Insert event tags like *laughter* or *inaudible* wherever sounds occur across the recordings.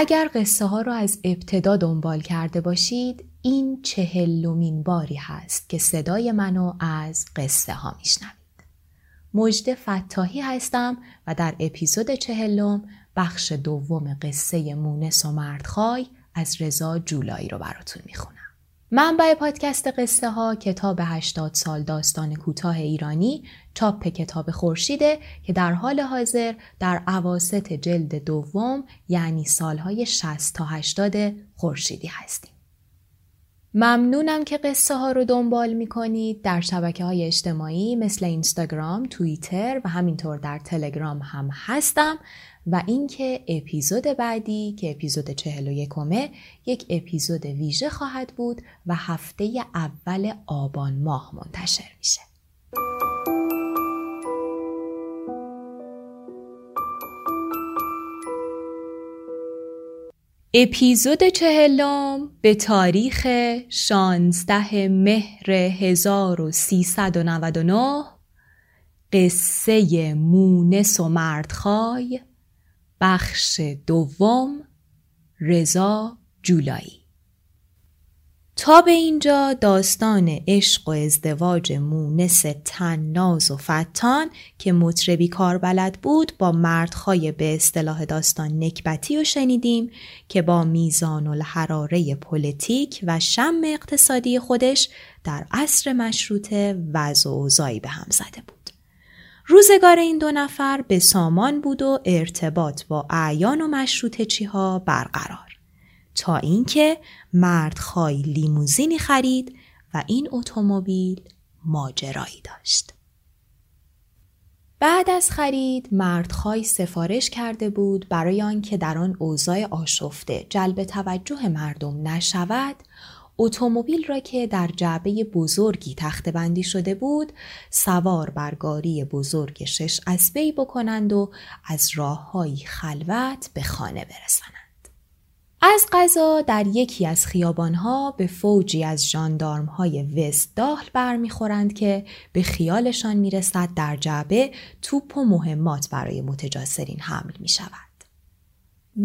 اگر قصه ها را از ابتدا دنبال کرده باشید این چهلمین باری هست که صدای منو از قصه ها میشنوید. مجد فتاحی هستم و در اپیزود چهلم بخش دوم قصه مونس و مردخای از رضا جولایی رو براتون می‌خونم. منبع پادکست قصه ها کتاب 80 سال داستان کوتاه ایرانی چاپ کتاب خورشیده که در حال حاضر در عواست جلد دوم یعنی سالهای 60 تا 80 خورشیدی هستیم. ممنونم که قصه ها رو دنبال می کنید در شبکه های اجتماعی مثل اینستاگرام، توییتر و همینطور در تلگرام هم هستم و اینکه اپیزود بعدی که اپیزود چهل و یکمه یک اپیزود ویژه خواهد بود و هفته اول آبان ماه منتشر میشه. اپیزود چهلم به تاریخ 16 مهر 1399 قصه مونس و مردخای بخش دوم رضا جولایی تا به اینجا داستان عشق و ازدواج مونس تناز و فتان که مطربی کاربلد بود با مردخای به اصطلاح داستان نکبتی و شنیدیم که با میزان الحراره پلیتیک و شم اقتصادی خودش در عصر مشروطه وضع و به هم زده بود. روزگار این دو نفر به سامان بود و ارتباط با اعیان و مشروطه چیها برقرار. تا اینکه مردخای لیموزینی خرید و این اتومبیل ماجرایی داشت. بعد از خرید مردخای سفارش کرده بود برای آنکه در آن اوضاع آشفته جلب توجه مردم نشود اتومبیل را که در جعبه بزرگی تخته بندی شده بود سوار بر گاری بزرگ شش اسبی بکنند و از راههایی خلوت به خانه برسانند. از قضا در یکی از خیابانها به فوجی از های وست داخل برمیخورند که به خیالشان می‌رسد در جعبه توپ و مهمات برای متجاسرین حمل می شود.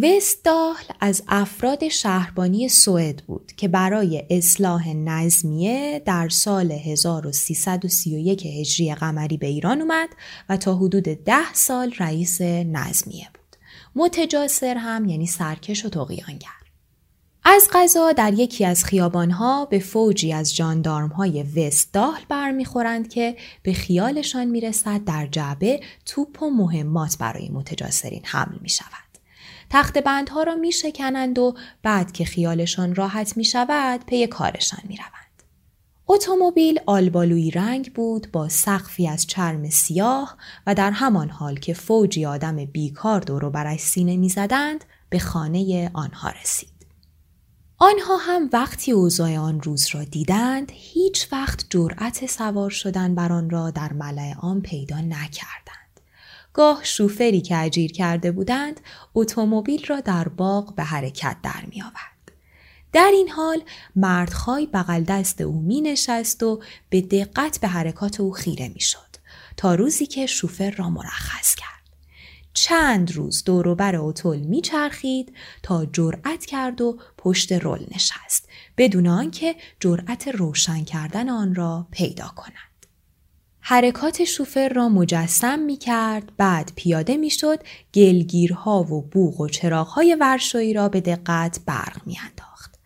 وستداهل از افراد شهربانی سوئد بود که برای اصلاح نظمیه در سال 1331 هجری قمری به ایران اومد و تا حدود ده سال رئیس نظمیه بود. متجاسر هم یعنی سرکش و تقیانگر. از قضا در یکی از خیابانها به فوجی از جاندارمهای وستداهل برمیخورند که به خیالشان می‌رسد در جعبه توپ و مهمات برای متجاسرین حمل می شود. تخت بندها را می شکنند و بعد که خیالشان راحت می شود پی کارشان می روند. اتومبیل آلبالوی رنگ بود با سقفی از چرم سیاه و در همان حال که فوجی آدم بیکار دورو برش سینه می‌زدند به خانه آنها رسید. آنها هم وقتی اوضاع آن روز را دیدند هیچ وقت جرأت سوار شدن بر آن را در ملع آن پیدا نکردند. گاه شوفری که اجیر کرده بودند اتومبیل را در باغ به حرکت در می آورد. در این حال مردخای بغل دست او می نشست و به دقت به حرکات او خیره می شد تا روزی که شوفر را مرخص کرد. چند روز دوروبر اتول میچرخید تا جرأت کرد و پشت رول نشست بدون آنکه جرأت روشن کردن آن را پیدا کند. حرکات شوفر را مجسم می کرد بعد پیاده می شد گلگیرها و بوغ و چراغهای ورشایی را به دقت برق می انداخت.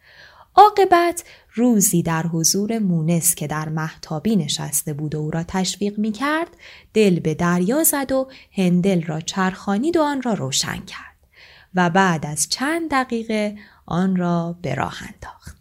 عاقبت روزی در حضور مونس که در محتابی نشسته بود و او را تشویق می کرد دل به دریا زد و هندل را چرخانید و آن را روشن کرد و بعد از چند دقیقه آن را به راه انداخت.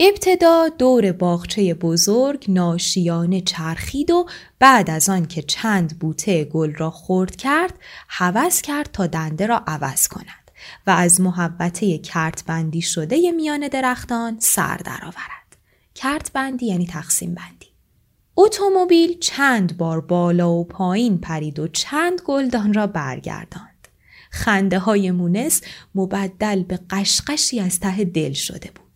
ابتدا دور باغچه بزرگ ناشیانه چرخید و بعد از آن که چند بوته گل را خورد کرد حوض کرد تا دنده را عوض کند و از محبته کرت بندی شده میان درختان سر درآورد. کرت بندی یعنی تقسیم بندی. اتومبیل چند بار بالا و پایین پرید و چند گلدان را برگرداند. خنده های مونس مبدل به قشقشی از ته دل شده بود.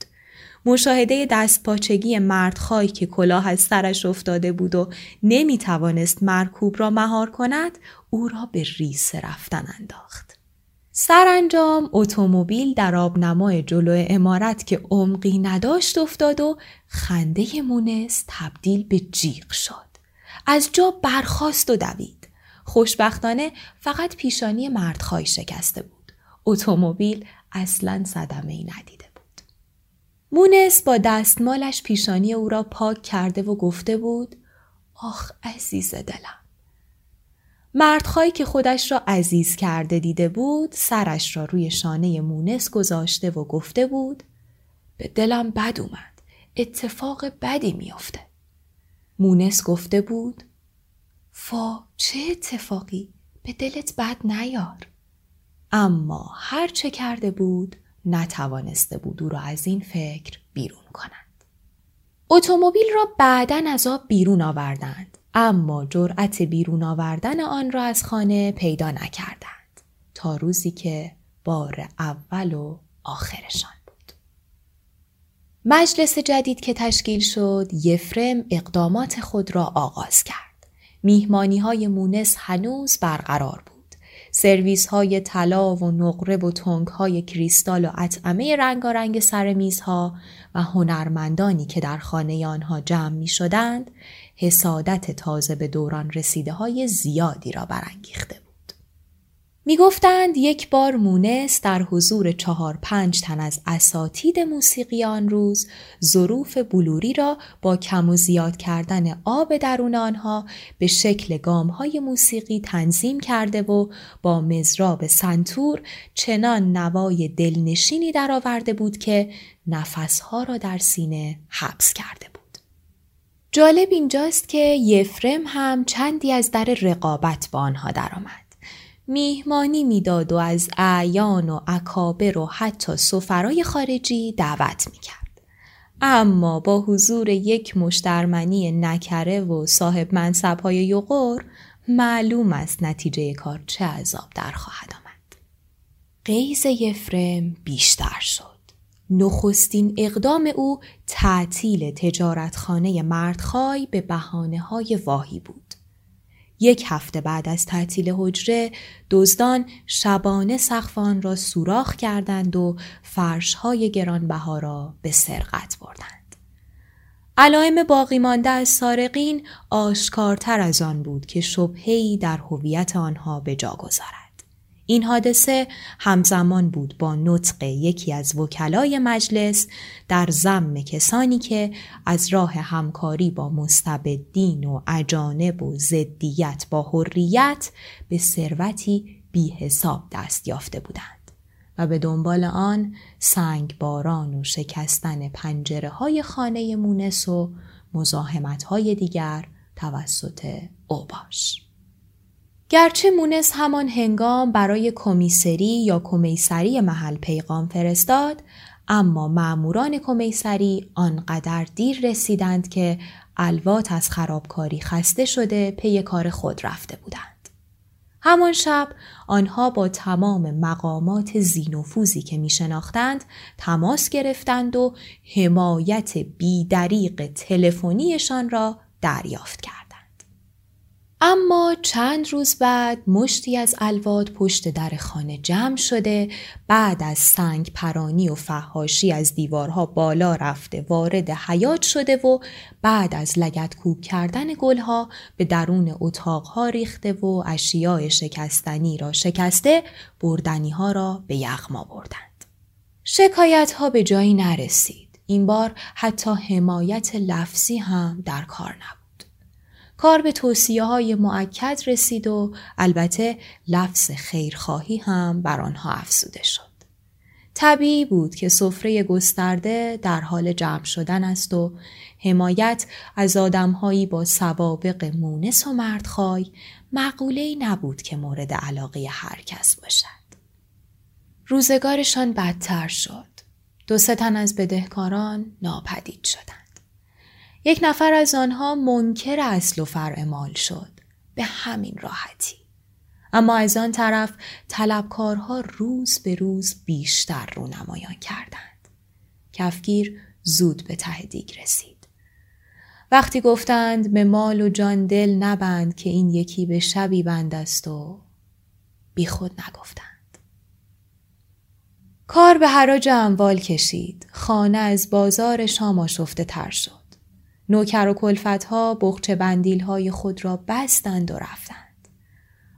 مشاهده دستپاچگی مردخواهی که کلاه از سرش افتاده بود و نمی توانست مرکوب را مهار کند او را به ریس رفتن انداخت. سرانجام اتومبیل در آبنمای جلو امارت که عمقی نداشت افتاد و خنده مونس تبدیل به جیغ شد. از جا برخاست و دوید. خوشبختانه فقط پیشانی مردخواهی شکسته بود. اتومبیل اصلا صدمه ای ندیده. مونس با دستمالش پیشانی او را پاک کرده و گفته بود آخ عزیز دلم. مردخواهی که خودش را عزیز کرده دیده بود سرش را روی شانه مونس گذاشته و گفته بود به دلم بد اومد اتفاق بدی میافته. مونس گفته بود فا چه اتفاقی به دلت بد نیار اما هر چه کرده بود نتوانسته بود او را از این فکر بیرون کند. اتومبیل را بعدا از آب بیرون آوردند اما جرأت بیرون آوردن آن را از خانه پیدا نکردند تا روزی که بار اول و آخرشان بود. مجلس جدید که تشکیل شد یفرم اقدامات خود را آغاز کرد. میهمانی های مونس هنوز برقرار بود. سرویس های طلا و نقره و تنگ های کریستال و اطعمه رنگارنگ سر میزها و هنرمندانی که در خانه آنها جمع می شدند حسادت تازه به دوران رسیده های زیادی را برانگیخته. می گفتند یک بار مونس در حضور چهار پنج تن از اساتید موسیقی آن روز ظروف بلوری را با کم و زیاد کردن آب درون آنها به شکل گام های موسیقی تنظیم کرده و با مزراب سنتور چنان نوای دلنشینی درآورده بود که نفسها را در سینه حبس کرده بود. جالب اینجاست که یفرم هم چندی از در رقابت با آنها درآمد. میهمانی می‌داد و از اعیان و اکابر و حتی سفرای خارجی دعوت می‌کرد. اما با حضور یک مشترمنی نکره و صاحب منصب های یقور معلوم است نتیجه کار چه عذاب در خواهد آمد. قیز یفرم بیشتر شد. نخستین اقدام او تعطیل تجارتخانه مردخای به بحانه واهی بود. یک هفته بعد از تعطیل حجره دزدان شبانه سقفان را سوراخ کردند و فرشهای گرانبها را به سرقت بردند. علائم باقی مانده از سارقین آشکارتر از آن بود که شبهی در هویت آنها به جا گذارد. این حادثه همزمان بود با نطق یکی از وکلای مجلس در زم کسانی که از راه همکاری با مستبدین و اجانب و زدیت با حریت به ثروتی بی حساب دست یافته بودند و به دنبال آن سنگ باران و شکستن پنجره های خانه مونس و مزاحمت های دیگر توسط اوباش. گرچه مونس همان هنگام برای کمیسری یا کمیسری محل پیغام فرستاد اما معموران کمیسری آنقدر دیر رسیدند که الوات از خرابکاری خسته شده پی کار خود رفته بودند. همان شب آنها با تمام مقامات زینوفوزی که می شناختند تماس گرفتند و حمایت بیدریق تلفنیشان را دریافت کرد. اما چند روز بعد مشتی از الواد پشت در خانه جمع شده بعد از سنگ پرانی و فهاشی از دیوارها بالا رفته وارد حیات شده و بعد از لگت کوب کردن گلها به درون اتاقها ریخته و اشیاء شکستنی را شکسته بردنی ها را به یغما بردند. شکایت ها به جایی نرسید. این بار حتی حمایت لفظی هم در کار نبود. کار به توصیه های معکد رسید و البته لفظ خیرخواهی هم بر آنها افزوده شد. طبیعی بود که سفره گسترده در حال جمع شدن است و حمایت از آدمهایی با سوابق مونس و مردخوای مقوله نبود که مورد علاقه هر کس باشد. روزگارشان بدتر شد. دو تن از بدهکاران ناپدید شدند. یک نفر از آنها منکر اصل و فرعمال شد. به همین راحتی. اما از آن طرف طلبکارها روز به روز بیشتر رونمایان کردند. کفگیر زود به ته دیگ رسید. وقتی گفتند به مال و جان دل نبند که این یکی به شبی بند است و بی خود نگفتند. کار به حراج اموال کشید. خانه از بازار شام آشفته تر شد. نوکر و کلفت ها بخچه بندیل های خود را بستند و رفتند.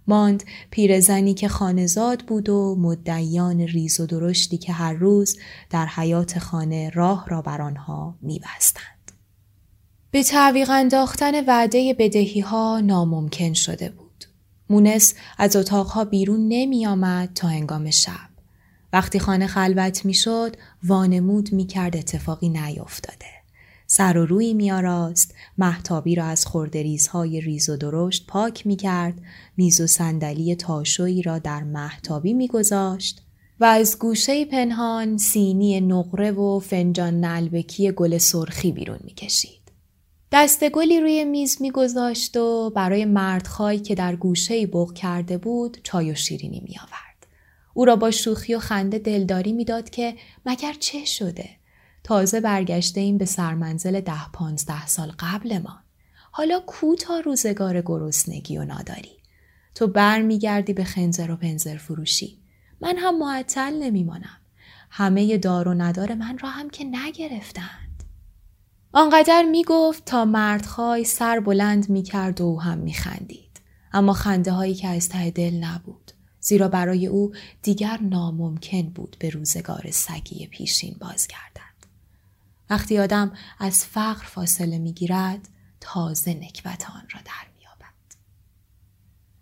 ماند پیرزنی که خانزاد بود و مدعیان ریز و درشتی که هر روز در حیات خانه راه را بر آنها میبستند. به تعویق انداختن وعده بدهی ها ناممکن شده بود. مونس از اتاقها بیرون نمی آمد تا هنگام شب. وقتی خانه خلوت می شد وانمود می کرد اتفاقی نیفتاده. سر و روی میاراست. محتابی را از خردریزهای ریز و درشت پاک می‌کرد. میز و صندلی تاشویی را در محتابی میگذاشت. و از گوشه پنهان سینی نقره و فنجان نلبکی گل سرخی بیرون می‌کشید. دست گلی روی میز میگذاشت و برای مردخایی که در گوشه بغ کرده بود چای و شیرینی میآورد. او را با شوخی و خنده دلداری می‌داد که مگر چه شده؟ تازه برگشته این به سرمنزل ده پانزده سال قبلمان. حالا کو تا روزگار گرسنگی و ناداری. تو بر میگردی به خنزر و پنزر فروشی. من هم معطل نمیمانم. همه دار و ندار من را هم که نگرفتند. آنقدر می‌گفت تا مردخای سر بلند می‌کرد و او هم میخندید. اما خنده هایی که از ته دل نبود. زیرا برای او دیگر ناممکن بود به روزگار سگی پیشین بازگردد. وقتی آدم از فقر فاصله می‌گیرد تازه نکبت آن را در مییابد.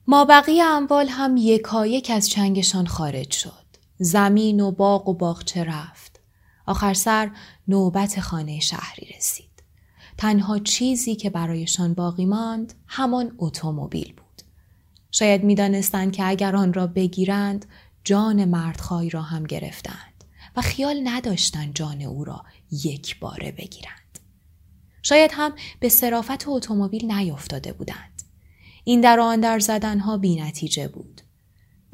ما بقیه اموال هم یکایک از چنگشان خارج شد. زمین و باغ و باغچه رفت. آخر سر نوبت خانه شهری رسید. تنها چیزی که برایشان باقی ماند همان اتومبیل بود. شاید می‌دانستند که اگر آن را بگیرند جان مردخای را هم گرفتند و خیال نداشتند جان او را یک باره بگیرند. شاید هم به صرافت اتومبیل نیفتاده بودند. این در آن در زدنها بی نتیجه بود.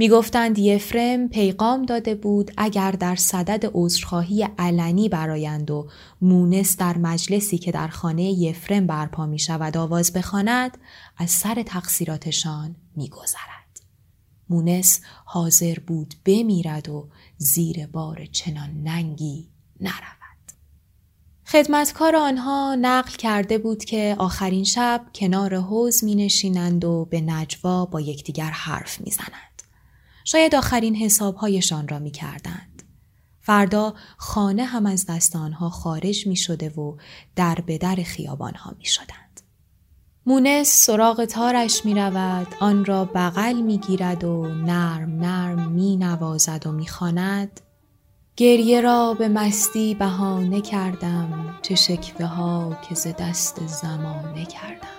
می گفتند یفرم پیغام داده بود اگر در صدد عذرخواهی علنی برایند و مونس در مجلسی که در خانه یفرم برپا می شود آواز بخواند از سر تقصیراتشان می گذرد. مونس حاضر بود بمیرد و زیر بار چنان ننگی نرود. خدمتکار آنها نقل کرده بود که آخرین شب کنار حوز می نشینند و به نجوا با یکدیگر حرف می زنند. شاید آخرین حسابهایشان را می کردند. فردا خانه هم از دست آنها خارج می شده و در به در خیابان ها می شدند. مونس سراغ تارش می رود، آن را بغل می گیرد و نرم نرم می نوازد و می خاند گریه را به مستی بهانه کردم چه شکوه ها که ز دست زمانه کردم.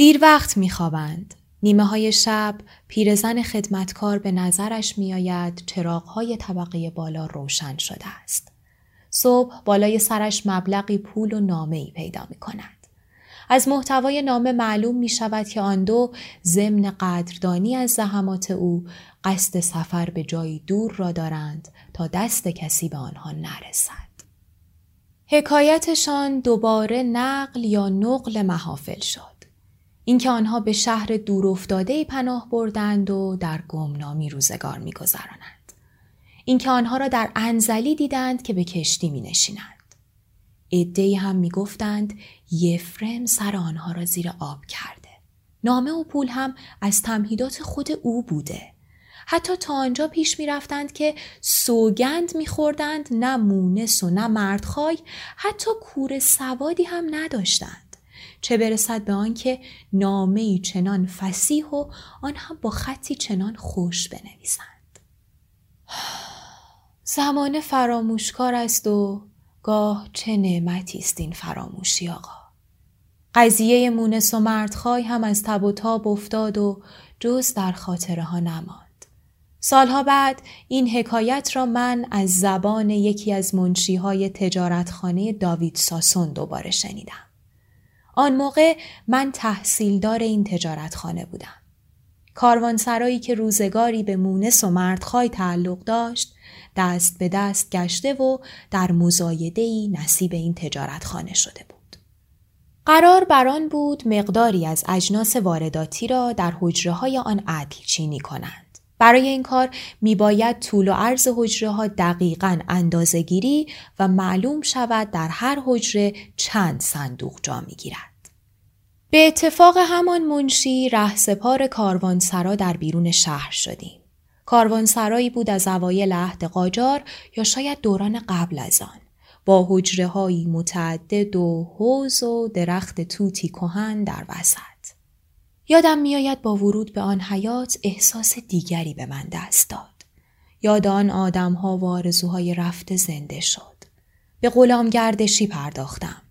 دیر وقت میخوابند. نیمه های شب پیرزن خدمتکار به نظرش میآید چراغهای طبقه بالا روشن شده است. صبح بالای سرش مبلغی پول و نامه ای پیدا می کند. از محتوای نامه معلوم می شود که آن دو ضمن قدردانی از زحمات او قصد سفر به جایی دور را دارند تا دست کسی به آنها نرسد. حکایتشان دوباره نقل یا نقل محافل شد. اینکه آنها به شهر دورافتاده پناه بردند و در گمنامی روزگار میگذرانند اینکه آنها را در انزلی دیدند که به کشتی می نشینند. عدهای هم می‌گفتند یفرم سر آنها را زیر آب کرده. نامه و پول هم از تمهیدات خود او بوده. حتی تا آنجا پیش می رفتند که سوگند می خوردند نه مونس و نه مردخای حتی کور سوادی هم نداشتند. چه برسد به آنکه نامه چنان فسیح و آن هم با خطی چنان خوش بنویسند. *sighs* زمان فراموشکار است و گاه چه نعمتی است این فراموشی آقا. قضیه مونس و مردخای هم از تب و تاب افتاد و جز در خاطره ها نماند. سالها بعد این حکایت را من از زبان یکی از منشیهای تجارتخانه داوید ساسون دوباره شنیدم. آن موقع من تحصیلدار این تجارتخانه بودم. کاروانسرایی که روزگاری به مونس و مردخای تعلق داشت دست به دست گشته و در مزایدهی نصیب این تجارتخانه شده بود. قرار بران بود مقداری از اجناس وارداتی را در حجره های آن عدل چینی کنند. برای این کار می باید طول و عرض حجره ها دقیقا اندازه گیری و معلوم شود در هر حجره چند صندوق جا می گیرد. به اتفاق همان منشی رهسپار کاروانسرا در بیرون شهر شدیم. کاروانسرایی بود از اوایل عهد قاجار یا شاید دوران قبل از آن. با حجره هایی متعدد و حوز و درخت توتی کهن در وسط. یادم میآید با ورود به آن حیات احساس دیگری به من دست داد. یاد آن آدم ها و آرزوهای رفته زنده شد. به غلام گردشی پرداختم.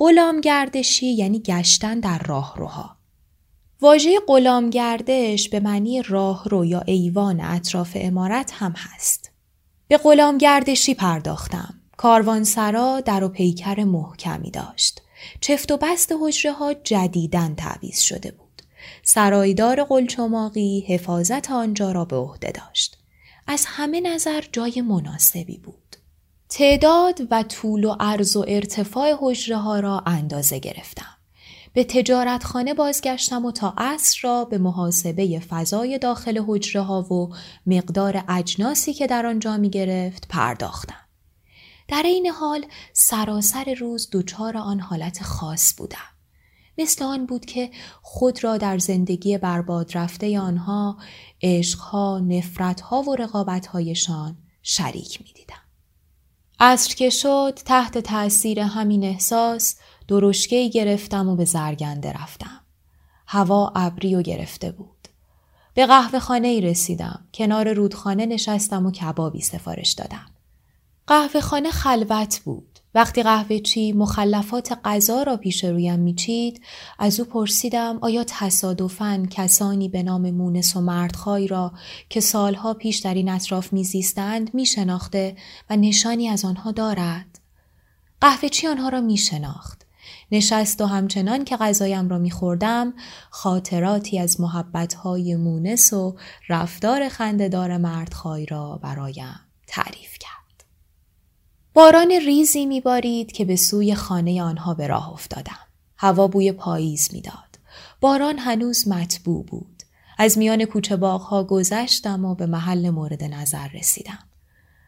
غلام گردشی یعنی گشتن در راهروها. واژه غلام گردش به معنی راهرو یا ایوان اطراف امارت هم هست. به غلام گردشی پرداختم. کاروانسرا در و پیکر محکمی داشت. چفت و بست حجره ها جدیدن تعویز شده بود. سرایدار قلچماقی حفاظت آنجا را به عهده داشت. از همه نظر جای مناسبی بود. تعداد و طول و عرض و ارتفاع حجره ها را اندازه گرفتم. به تجارتخانه بازگشتم و تا عصر را به محاسبه فضای داخل حجره ها و مقدار اجناسی که در آنجا می گرفت پرداختم. در این حال سراسر روز دچار آن حالت خاص بودم. مثل آن بود که خود را در زندگی برباد رفته آنها عشقها، نفرتها و رقابتهایشان شریک می دیدم. عصر که شد تحت تأثیر همین احساس درشکه گرفتم و به زرگنده رفتم. هوا ابری و گرفته بود. به قهوه خانه ای رسیدم. کنار رودخانه نشستم و کبابی سفارش دادم. قهوه خانه خلوت بود. وقتی قهوه چی مخلفات غذا را پیش رویم میچید از او پرسیدم آیا تصادفاً کسانی به نام مونس و مردخای را که سالها پیش در این اطراف میزیستند میشناخته و نشانی از آنها دارد؟ قهوه چی آنها را میشناخت؟ نشست و همچنان که غذایم را میخوردم خاطراتی از محبتهای مونس و رفتار خندهدار مردخای را برایم تعریف باران ریزی میبارید که به سوی خانه آنها به راه افتادم. هوا بوی پاییز می‌داد. باران هنوز مطبوع بود. از میان کوچه باغها گذشتم و به محل مورد نظر رسیدم.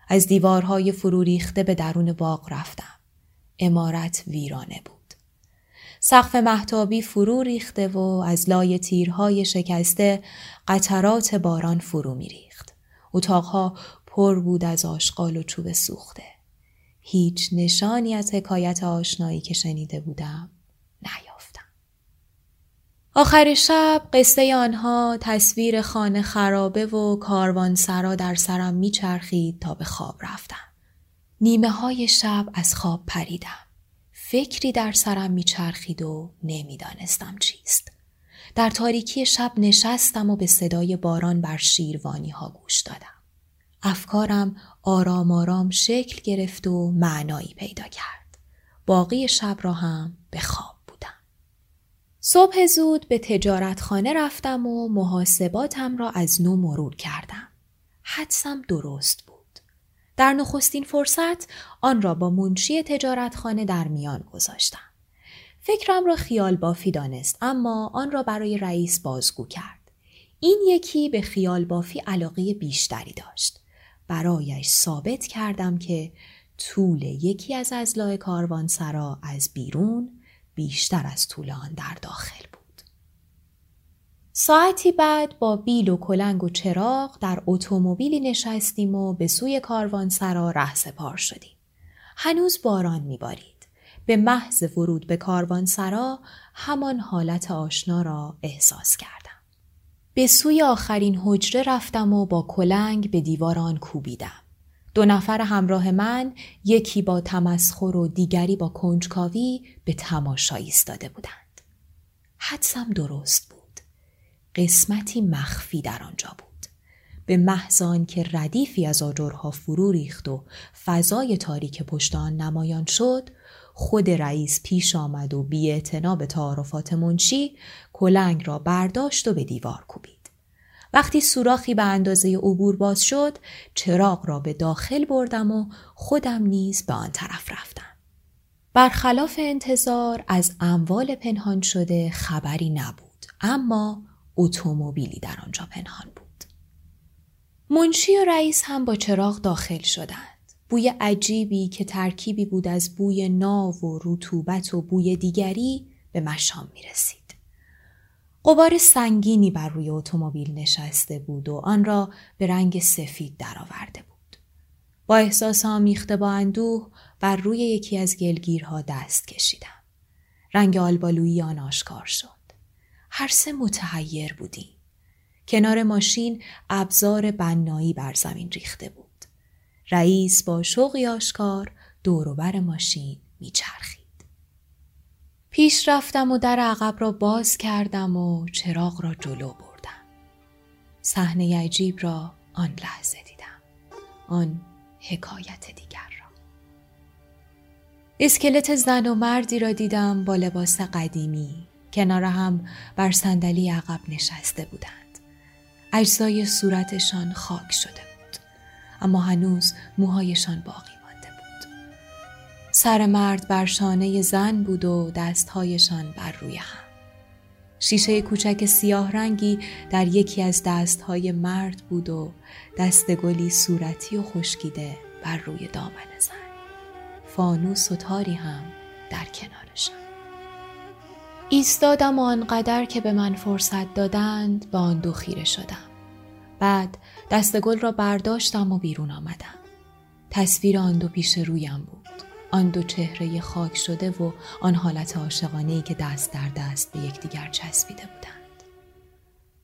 از دیوارهای فرو ریخته به درون باغ رفتم. امارت ویرانه بود. سقف محتابی فرو ریخته و از لای تیرهای شکسته قطرات باران فرو میریخت. اتاقها پر بود از آشغال و چوب سوخته. هیچ نشانی از حکایت آشنایی که شنیده بودم نیافتم. آخر شب قصه آنها تصویر خانه خرابه و کاروان سرا در سرم میچرخید تا به خواب رفتم. نیمه های شب از خواب پریدم. فکری در سرم میچرخید و نمی‌دانستم چیست. در تاریکی شب نشستم و به صدای باران بر شیروانی ها گوش دادم. افکارم آرام آرام شکل گرفت و معنایی پیدا کرد. باقی شب را هم به خواب بودم. صبح زود به تجارتخانه رفتم و محاسباتم را از نو مرور کردم. حدسم درست بود. در نخستین فرصت آن را با منشی تجارتخانه در میان گذاشتم. فکرم را خیال بافی دانست اما آن را برای رئیس بازگو کرد. این یکی به خیال بافی علاقه بیشتری داشت. برایش ثابت کردم که طول یکی از ازلاع کاروانسرا از بیرون بیشتر از طول آن در داخل بود. ساعتی بعد با بیل و کلنگ و چراغ در اتومبیلی نشستیم و به سوی کاروانسرا ره سپار شدیم. هنوز باران میبارید. به محض ورود به کاروانسرا همان حالت آشنا را احساس کردم. به سوی آخرین حجره رفتم و با کلنگ به دیوار آن کوبیدم. دو نفر همراه من یکی با تمسخر و دیگری با کنجکاوی به تماشا ایستاده بودند. حدسم درست بود. قسمتی مخفی در آنجا بود. به محض که ردیفی از آجرها فرو ریخت و فضای تاریک پشت آن نمایان شد خود رئیس پیش آمد و بی به تعارفات منشی کلنگ را برداشت و به دیوار کوبید. وقتی سوراخی به اندازه عبور باز شد چراغ را به داخل بردم و خودم نیز به آن طرف رفتم. برخلاف انتظار از اموال پنهان شده خبری نبود اما اتومبیلی در آنجا پنهان بود. منشی و رئیس هم با چراغ داخل شدند. بوی عجیبی که ترکیبی بود از بوی ناو و رطوبت و بوی دیگری به مشام می رسید. قبار سنگینی بر روی اتومبیل نشسته بود و آن را به رنگ سفید درآورده بود. با احساس آمیخته با اندوه بر روی یکی از گلگیرها دست کشیدم. رنگ آلبالویی آن آشکار شد. هر سه متحیر بودیم. کنار ماشین ابزار بنایی بر زمین ریخته بود. رئیس با شوقی آشکار دوروبر ماشین میچرخید. پیش رفتم و در عقب را باز کردم و چراغ را جلو بردم. صحنه عجیب را آن لحظه دیدم. آن حکایت دیگر را. اسکلت زن و مردی را دیدم با لباس قدیمی. کنار هم بر صندلی عقب نشسته بودند. اجزای صورتشان خاک شده اما هنوز موهایشان باقی مانده بود. سر مرد بر شانه زن بود و دستهایشان بر روی هم. شیشه کوچک سیاه رنگی در یکی از دستهای مرد بود و دست گلی صورتی و خشکیده بر روی دامن زن. فانوس و تاری هم در کنارشان. ایستادم و آنقدر که به من فرصت دادند به آن دو خیره شدم. بعد دست گل را برداشتم و بیرون آمدم. تصویر آن دو پیش رویم بود. آن دو چهره خاک شده و آن حالت عاشقانه که دست در دست به یکدیگر چسبیده بودند.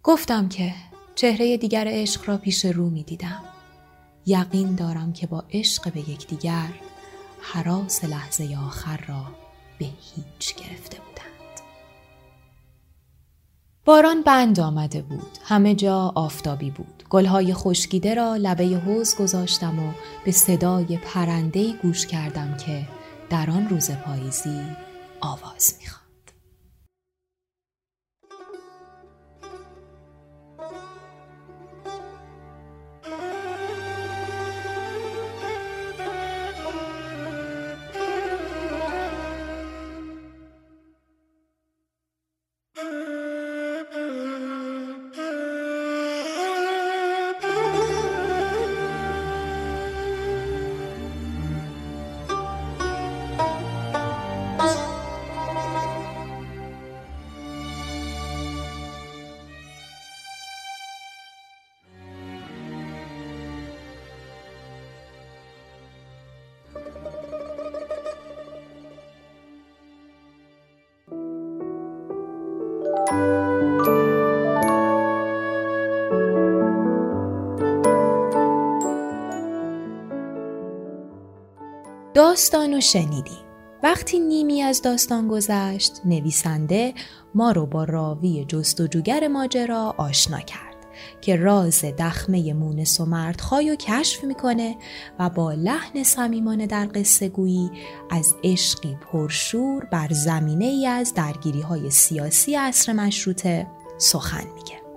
گفتم که چهره دیگر عشق را پیش رو می دیدم. یقین دارم که با عشق به یکدیگر حراس لحظه آخر را به هیچ گرفته بودند. باران بند آمده بود. همه جا آفتابی بود. گلهای خشکیده را لبه حوز گذاشتم و به صدای پرندهی گوش کردم که در آن روز پاییزی آواز می‌خواد. داستان و شنیدی وقتی نیمی از داستان گذشت نویسنده ما رو با راوی جستجوگر ماجرا آشنا کرد که راز دخمه مونس و مردخای کشف می‌کنه و با لحن صمیمانه در قصه گویی از عشقی پرشور بر زمینه ای از درگیری های سیاسی عصر مشروطه سخن میگه.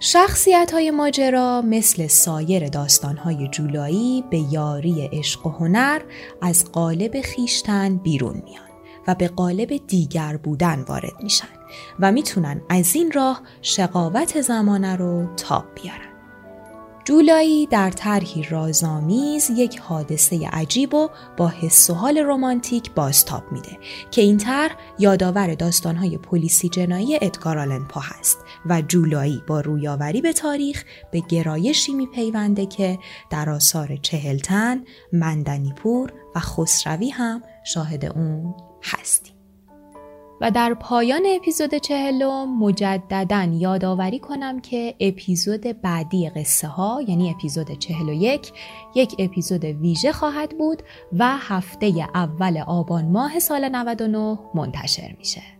شخصیت های ماجرا مثل سایر داستان های جولایی به یاری عشق و هنر از قالب خیشتن بیرون میان و به قالب دیگر بودن وارد میشن و می‌تونن از این راه شقاوت زمانه رو تاب بیارن. جولایی در طرحی رازآمیز یک حادثه عجیب و با حس و حال رمانتیک بازتاب میده که این طرح یادآور داستانهای پلیسی جنایی ادگار آلن پا هست و جولایی با رویاوری به تاریخ به گرایشی میپیونده که در آثار چهلتن، مندنیپور و خسروی هم شاهد اون هستیم. و در پایان اپیزود چهلم مجددا یادآوری کنم که اپیزود بعدی قصه ها یعنی اپیزود چهل و یک یک اپیزود ویژه خواهد بود و هفته اول آبان ماه سال 99 منتشر میشه.